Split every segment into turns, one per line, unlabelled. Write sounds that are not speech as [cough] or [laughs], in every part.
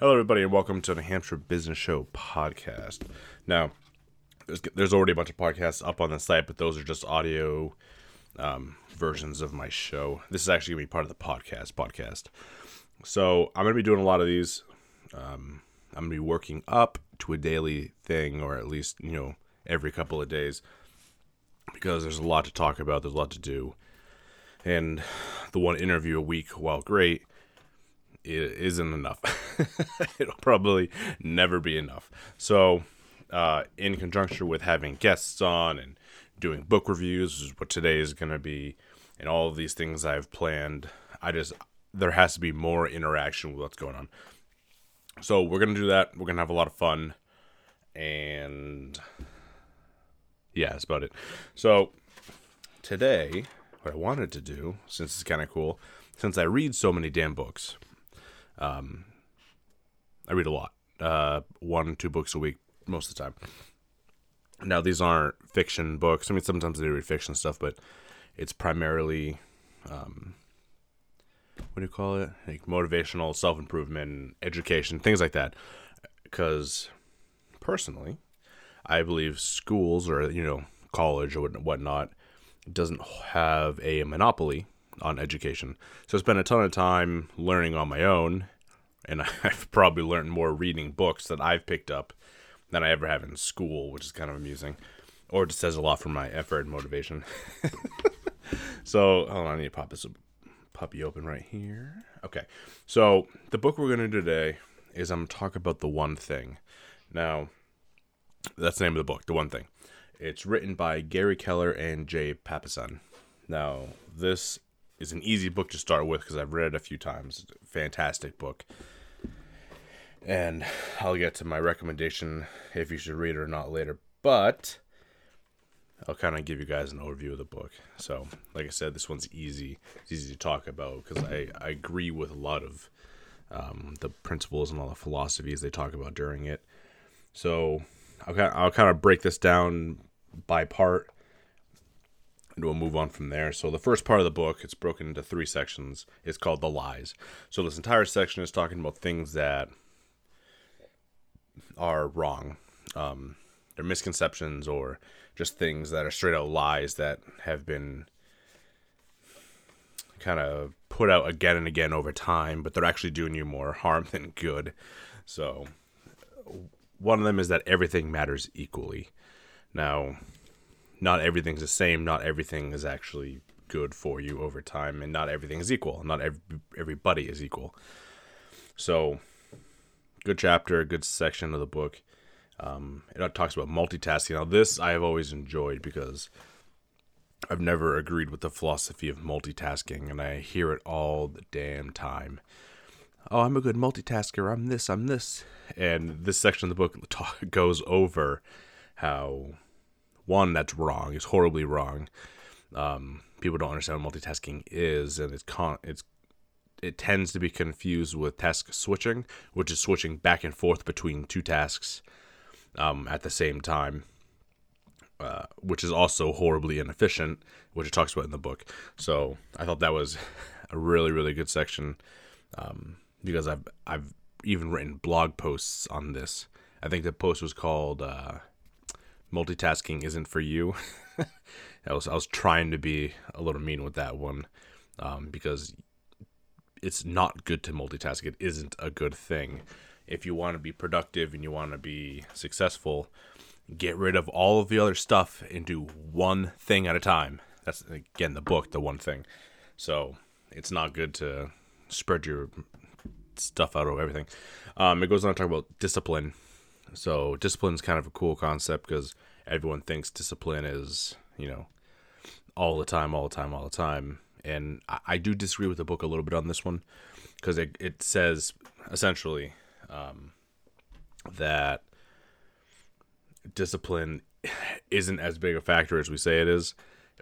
Hello, everybody, and welcome to the Hampshire Business Show podcast. Now, there's, there's already a bunch of podcasts up on the site, but those are just audio um, versions of my show. This is actually going to be part of the podcast podcast. So I'm going to be doing a lot of these. Um, I'm going to be working up to a daily thing, or at least, you know, every couple of days, because there's a lot to talk about, there's a lot to do. And the one interview a week, while great, it isn't enough. [laughs] It'll probably never be enough. So, uh, in conjunction with having guests on and doing book reviews, is what today is going to be, and all of these things I've planned, I just there has to be more interaction with what's going on. So we're gonna do that. We're gonna have a lot of fun, and yeah, that's about it. So today, what I wanted to do, since it's kind of cool, since I read so many damn books, um, I read a lot, uh, one two books a week most of the time. Now these aren't fiction books. I mean, sometimes they read fiction stuff, but it's primarily, um, what do you call it? Like motivational, self improvement, education, things like that. Because personally, I believe schools or you know college or whatnot doesn't have a monopoly on education. So I spent a ton of time learning on my own, and [laughs] I've probably learned more reading books that I've picked up than I ever have in school, which is kind of amusing, or it just says a lot for my effort and motivation. [laughs] so hold on, I need to pop this puppy open right here. Okay, so the book we're gonna do today is I'm gonna talk about the one thing. Now, that's the name of the book, the one thing. It's written by Gary Keller and Jay Papasan. Now, this is an easy book to start with because I've read it a few times. fantastic book. And I'll get to my recommendation if you should read it or not later. But I'll kind of give you guys an overview of the book. So, like I said, this one's easy. It's easy to talk about because I, I agree with a lot of um, the principles and all the philosophies they talk about during it. So, I'll kind of, I'll kind of break this down by part and we'll move on from there. So the first part of the book, it's broken into three sections. It's called the lies. So this entire section is talking about things that are wrong. Um, they're misconceptions or just things that are straight out lies that have been kind of put out again and again over time, but they're actually doing you more harm than good. So one of them is that everything matters equally. Now, not everything's the same. Not everything is actually good for you over time, and not everything is equal. Not every, everybody is equal. So, good chapter, good section of the book. Um, it talks about multitasking. Now, this I have always enjoyed because I've never agreed with the philosophy of multitasking, and I hear it all the damn time. Oh, I'm a good multitasker. I'm this. I'm this. And this section of the book [laughs] talk, goes over how one that's wrong is horribly wrong. Um, people don't understand what multitasking is, and it's con- it's it tends to be confused with task switching, which is switching back and forth between two tasks um, at the same time, uh, which is also horribly inefficient, which it talks about in the book. So I thought that was a really really good section um, because I've I've even written blog posts on this. I think the post was called uh, multitasking isn't for you. [laughs] I was I was trying to be a little mean with that one um, because it's not good to multitask. It isn't a good thing. If you want to be productive and you want to be successful, get rid of all of the other stuff and do one thing at a time. That's again the book, the one thing. So it's not good to spread your stuff out over everything. Um, it goes on to talk about discipline so discipline is kind of a cool concept because everyone thinks discipline is, you know, all the time, all the time, all the time. And I, I do disagree with the book a little bit on this one because it, it says essentially um, that discipline isn't as big a factor as we say it is.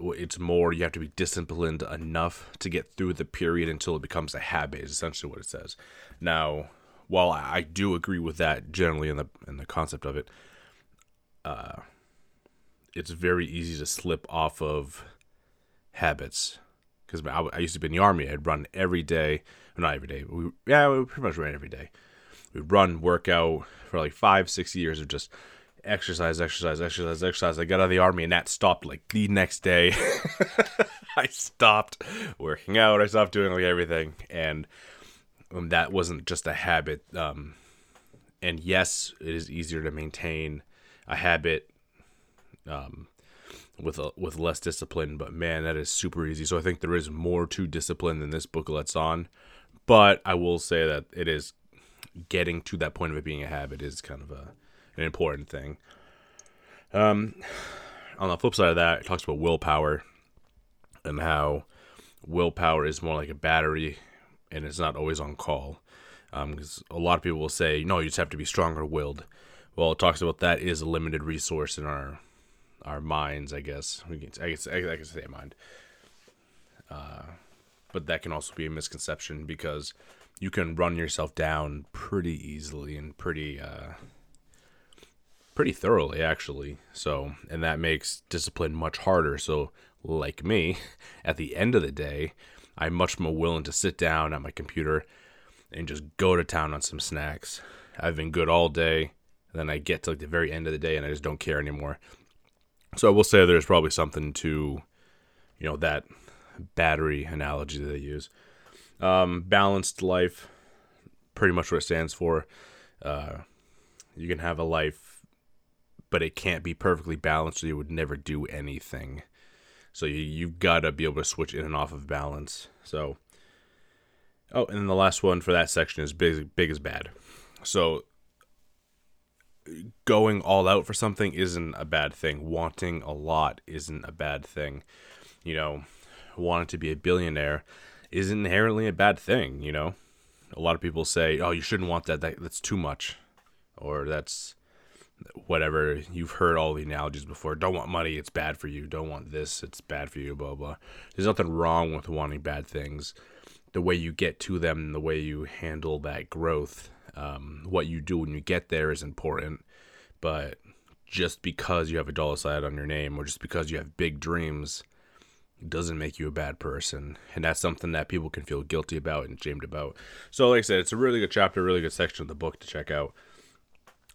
It's more you have to be disciplined enough to get through the period until it becomes a habit. Is essentially what it says. Now, while I do agree with that generally in the in the concept of it, uh, it's very easy to slip off of habits. Because I, I, used to be in the army, I'd run every day, not every day. We yeah, we pretty much ran every day. We'd run, workout for like five, six years of just exercise, exercise, exercise, exercise. I got out of the army and that stopped like the next day. [laughs] I stopped working out. I stopped doing like everything. And um, that wasn't just a habit. Um, and yes, it is easier to maintain a habit um, with a, with less discipline, but man, that is super easy. So I think there is more to discipline than this book lets on. But I will say that it is getting to that point of it being a habit is kind of a an important thing. Um, on the flip side of that, it talks about willpower and how willpower is more like a battery and it's not always on call. Because um, a lot of people will say, no, you just have to be stronger willed. Well, it talks about that is a limited resource in our our minds, I guess. We can, I guess I, can say mind. Uh, but that can also be a misconception because you can run yourself down pretty easily and pretty uh, pretty thoroughly actually. So, and that makes discipline much harder. So, like me, [laughs] at the end of the day, I'm much more willing to sit down at my computer and just go to town on some snacks. I've been good all day, then I get to like the very end of the day and I just don't care anymore. So I will say there's probably something to, you know, that battery analogy that they use. Um, balanced life, pretty much what it stands for. Uh, you can have a life, but it can't be perfectly balanced, or you would never do anything. So you you've got to be able to switch in and off of balance. So, oh, and then the last one for that section is big. Big is bad. So going all out for something isn't a bad thing. Wanting a lot isn't a bad thing. You know, wanting to be a billionaire is inherently a bad thing, you know? A lot of people say, "Oh, you shouldn't want that. that that's too much." Or that's whatever. You've heard all the analogies before. Don't want money, it's bad for you. Don't want this, it's bad for you, blah blah. There's nothing wrong with wanting bad things. The way you get to them, the way you handle that growth, um, what you do when you get there is important. But just because you have a dollar sign on your name or just because you have big dreams doesn't make you a bad person. And that's something that people can feel guilty about and shamed about. So, like I said, it's a really good chapter, really good section of the book to check out.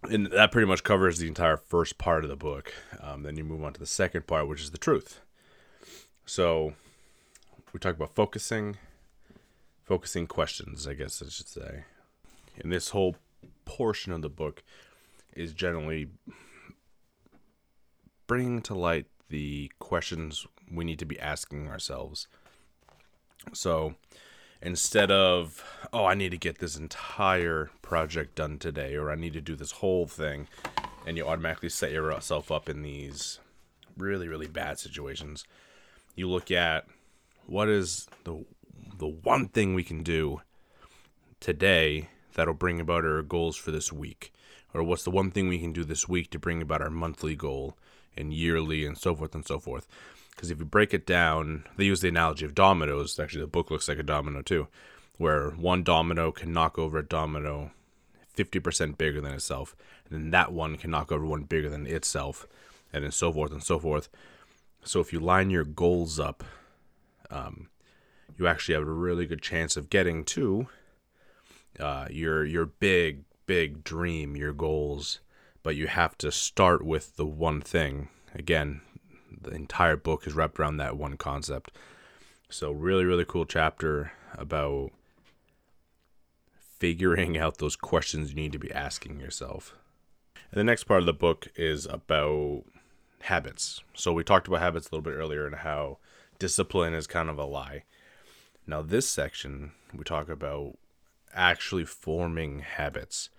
And that pretty much covers the entire first part of the book. Um, then you move on to the second part, which is the truth. So, we talk about focusing, focusing questions, I guess I should say. And this whole portion of the book is generally bringing to light the questions we need to be asking ourselves. So instead of, oh, I need to get this entire project done today, or I need to do this whole thing, and you automatically set yourself up in these really, really bad situations, you look at what is the the one thing we can do today that'll bring about our goals for this week or what's the one thing we can do this week to bring about our monthly goal and yearly and so forth and so forth because if you break it down, they use the analogy of dominoes. Actually, the book looks like a domino too, where one domino can knock over a domino 50% bigger than itself, and then that one can knock over one bigger than itself, and then so forth and so forth. So if you line your goals up, um, you actually have a really good chance of getting to uh, your your big big dream, your goals. But you have to start with the one thing. Again, the entire book is wrapped around that one concept. So really, really cool chapter about figuring [laughs] out those questions you need to be asking yourself. And the next part of the book is about habits. So we talked about habits a little bit earlier and how discipline is kind of a lie. Now this section we talk about actually forming habits.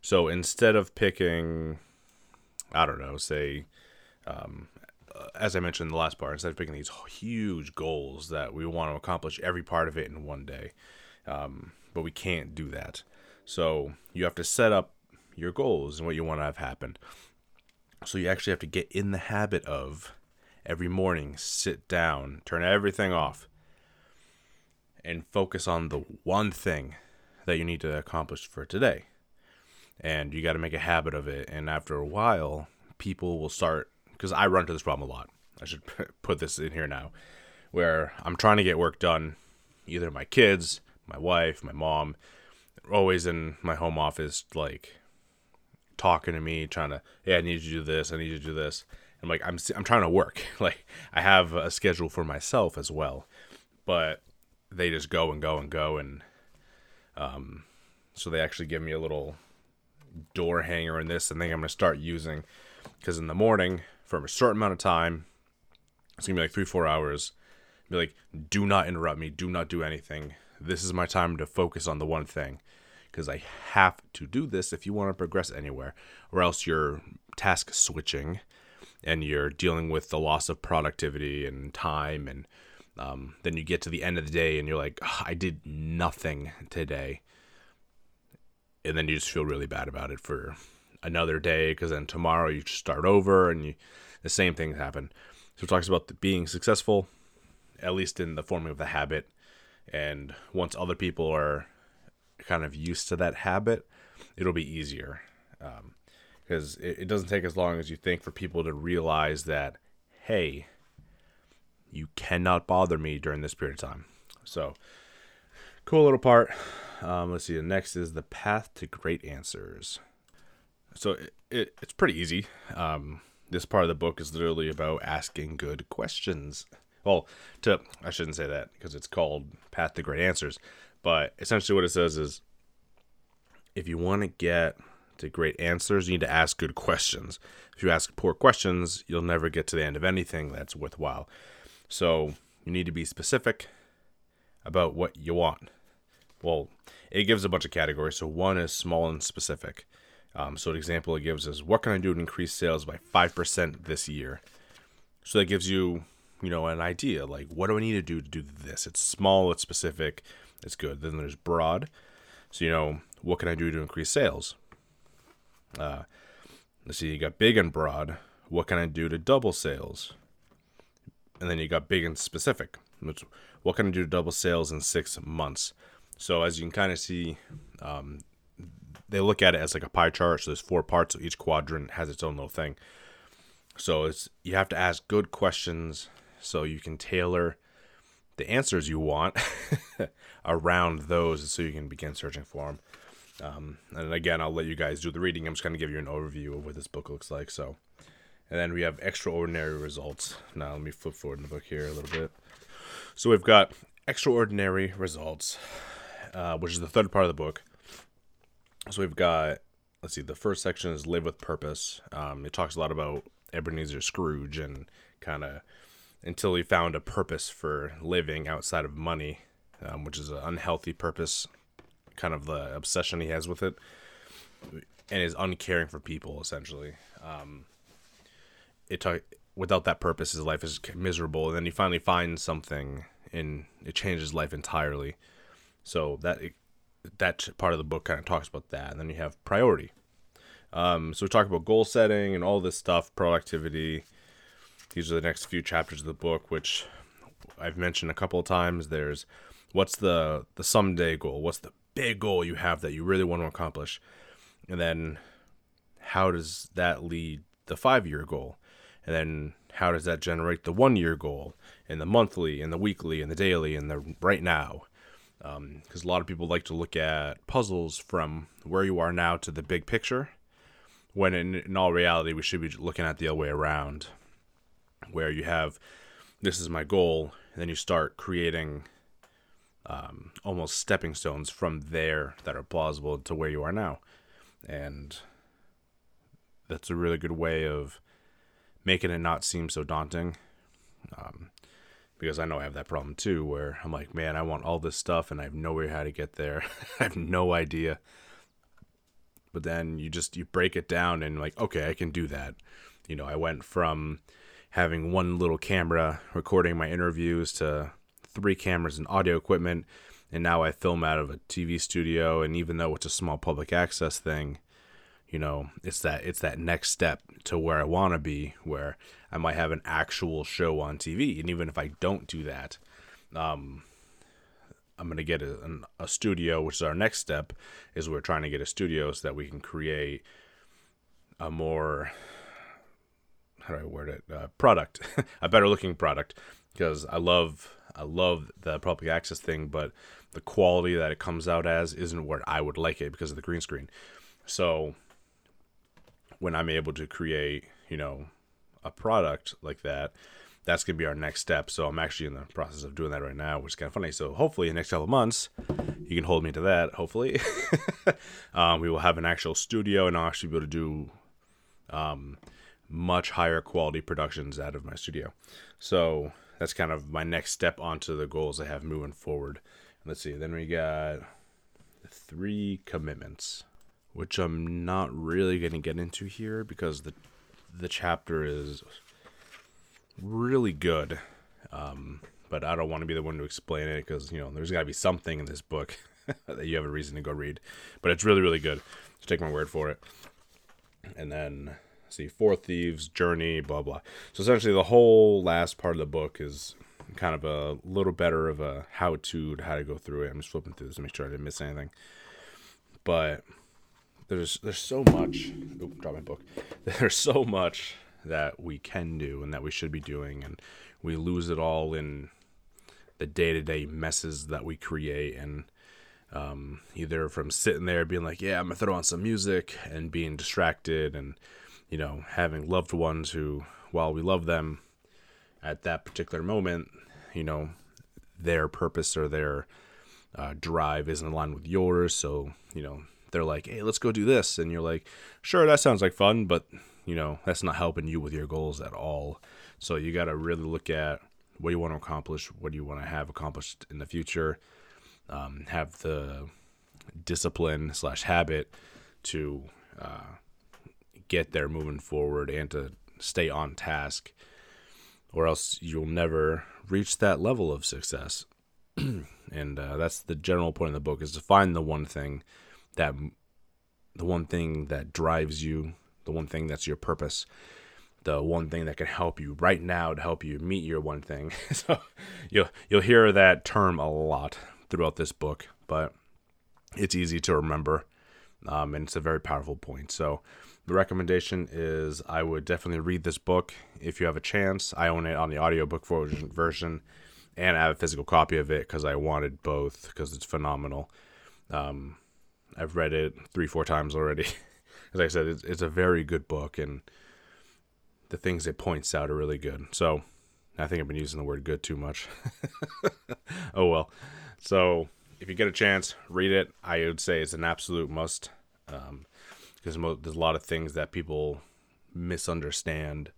So instead of picking, I don't know, say um, as I mentioned in the last part, instead of picking these huge goals that we want to accomplish every part of it in one day, um, but we can't do that. So you have to set up your goals and what you want to have happen. So you actually have to get in the habit of every morning, sit down, turn everything off, and focus on the one thing that you need to accomplish for today. And you got to make a habit of it. And after a while, people will start because I run into this problem a lot. I should [laughs] put this in here now, where I'm trying to get work done, either my kids, my wife, my mom, always in my home office, like talking to me, trying to, yeah, I need you to do this, I need you to do this. I'm like, I'm I'm trying to work. [laughs] Like I have a schedule for myself as well, but they just go and go and go and um, so they actually give me a little door hanger in this, and think I'm gonna start using because in the morning for a certain amount of time, it's gonna be like three four hours. Be like, do not interrupt me. Do not do anything. This is my time to focus on the one thing because I have to do this if you want to progress anywhere, or else you're task switching and you're dealing with the loss of productivity and time and um, then you get to the end of the day and you're like i did nothing today and then you just feel really bad about it for another day because then tomorrow you just start over and you the same things happen. So it talks about being successful at least in the forming of the habit. And once other people are kind of used to that habit it'll be easier um, because it, it doesn't take as long as you think for people to realize that hey you cannot bother me during this period of time. So cool little part. Um, let's see the next is the path to great answers so it, it it's pretty easy um, this part of the book is literally about asking good questions well to i shouldn't say that because it's called path to great answers but essentially what it says is if you want to get to great answers, you need to ask good questions. If you ask poor questions, you'll never get to the end of anything that's worthwhile. So you need to be specific about what you want. Well, it gives a bunch of categories. So one is small and specific. Um, so an example it gives is what can I do to increase sales by five percent this year? So that gives you, you know, an idea like what do I need to do to do this? It's small, it's specific, it's good. Then there's broad. So you know, what can I do to increase sales? Uh, let's see, you got big and broad. What can I do to double sales? And then you got big and specific. Which, what can I do to double sales in six months? So as you can kind of see, um, they look at it as like a pie chart. So there's four parts. So each quadrant has its own little thing. So it's you have to ask good questions so you can tailor the answers you want [laughs] around those, so you can begin searching for them. Um, and again, I'll let you guys do the reading. I'm just going to give you an overview of what this book looks like. So, and then we have extraordinary results. Now, let me flip forward in the book here a little bit. So, we've got extraordinary results, uh, which is the third part of the book. So, we've got, let's see, the first section is live with purpose. Um, it talks a lot about Ebenezer Scrooge and kind of until he found a purpose for living outside of money, um, which is an unhealthy purpose kind of the obsession he has with it, and is uncaring for people essentially. Um, it talk, without that purpose, his life is miserable, and then he finally finds something, and it changes life entirely. So that that part of the book kind of talks about that, and then you have priority. Um, so we talk about goal setting and all this stuff, productivity. These are the next few chapters of the book, which I've mentioned a couple of times. There's what's the the someday goal? What's the big goal you have that you really want to accomplish. And then how does that lead the five year goal? And then how does that generate the one year goal and the monthly and the weekly and the daily and the right now? Because um, a lot of people like to look at puzzles from where you are now to the big picture, when in, in all reality, we should be looking at the other way around, where you have this is my goal, and then you start creating um, almost stepping stones from there that are plausible to where you are now. And that's a really good way of making it not seem so daunting. Um, because I know I have that problem too, where I'm like, man, I want all this stuff and I have no way how to get there. [laughs] I have no idea. But then you just you break it down and like, okay, I can do that. You know, I went from having one little camera recording my interviews to three cameras and audio equipment, and now I film out of a TV studio. And even though it's a small public access thing, you know, it's that it's that next step to where I want to be, where I might have an actual show on TV. And even if I don't do that, um, I'm gonna get a, a studio, which is our next step. Is we're trying to get a studio so that we can create a more how do I word it uh, product, [laughs] a better looking product because I love I love the public access thing, but the quality that it comes out as isn't where I would like it because of the green screen. So when I'm able to create, you know, a product like that, that's gonna be our next step. So I'm actually in the process of doing that right now, which is kind of funny. So hopefully, in the next couple of months, you can hold me to that. Hopefully, [laughs] um, we will have an actual studio, and I'll actually be able to do um, much higher quality productions out of my studio. So that's kind of my next step onto the goals I have moving forward. Let's see. Then we got three commitments, which I'm not really going to get into here because the the chapter is really good. Um, but I don't want to be the one to explain it because you know there's got to be something in this book [laughs] that you have a reason to go read. But it's really really good. So take my word for it. And then see Four Thieves Journey, blah blah. So essentially, the whole last part of the book is kind of a little better of a how to how to go through it. I'm just flipping through this to make sure I didn't miss anything. But there's there's so much. Oop, drop my book. [laughs] There's so much that we can do and that we should be doing, and we lose it all in the day to day messes that we create and. Um, either from sitting there being like, yeah, I'm gonna throw on some music and being distracted and you know, having loved ones who, while we love them at that particular moment, you know, their purpose or their uh, drive isn't aligned with yours. So, you know, they're like, hey, let's go do this. And you're like, sure, that sounds like fun, but, you know, that's not helping you with your goals at all. So you got to really look at what you want to accomplish, what do you want to have accomplished in the future, um, have the discipline slash habit to uh, get there moving forward and to stay on task, or else you'll never reach that level of success. [clears throat] and uh, that's the general point of the book is to find the one thing that the one thing that drives you, the one thing that's your purpose, the one thing that can help you right now to help you meet your one thing. [laughs] so you'll you'll hear that term a lot throughout this book, but it's easy to remember, um, and it's a very powerful point. So the recommendation is I would definitely read this book if you have a chance. I own it on the audiobook version and I have a physical copy of it because I wanted both because it's phenomenal. Um, I've read it three, four times already. [laughs] As I said, it's, it's a very good book and the things it points out are really good. So I think I've been using the word good too much. [laughs] oh well. So if you get a chance, read it. I would say it's an absolute must. Um, because mo- there's a lot of things that people misunderstand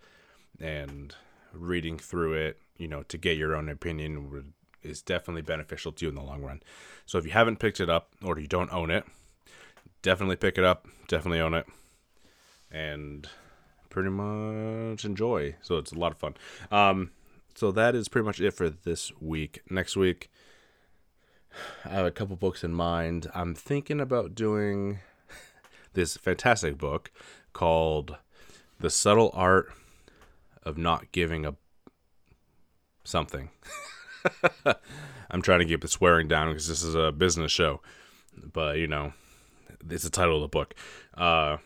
and reading through it you know to get your own opinion would, is definitely beneficial to you in the long run so if you haven't picked it up or you don't own it definitely pick it up definitely own it and pretty much enjoy. So it's a lot of fun. Um so that is pretty much it for this week. Next week i have a couple books in mind. I'm thinking about doing [laughs] this fantastic book called The Subtle Art of Not Giving a Something. [laughs] I'm trying to keep the swearing down because this is a business show, but you know, it's the title of the book. Uh,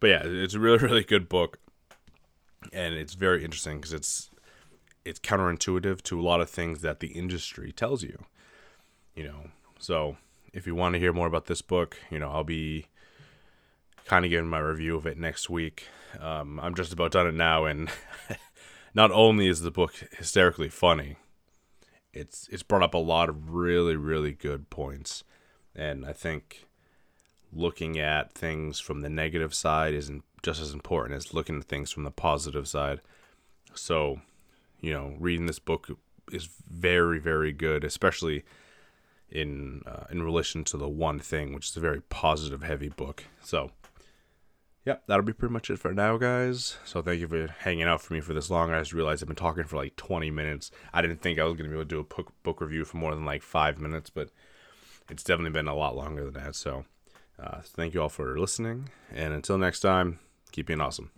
but yeah, it's a really, [laughs] really good book, and it's very interesting because it's it's counterintuitive to a lot of things that the industry tells you. You know, so if you want to hear more about this book, you know, I'll be kind of giving my review of it next week. Um, I'm just about done it now, and [laughs] not only is the book hysterically funny, it's it's brought up a lot of really really good points, and I think looking at things from the negative side isn't just as important as looking at things from the positive side. So, you know, reading this book is very very good, especially in uh, in relation to the one thing, which is a very positive heavy book. So Yep, that'll be pretty much it for now, guys. So thank you for hanging out for me for this long. I just realized I've been talking for like 20 minutes. I didn't think I was going to be able to do a book, book review for more than like five minutes, but it's definitely been a lot longer than that. So uh, thank you all for listening. And until next time, keep being awesome.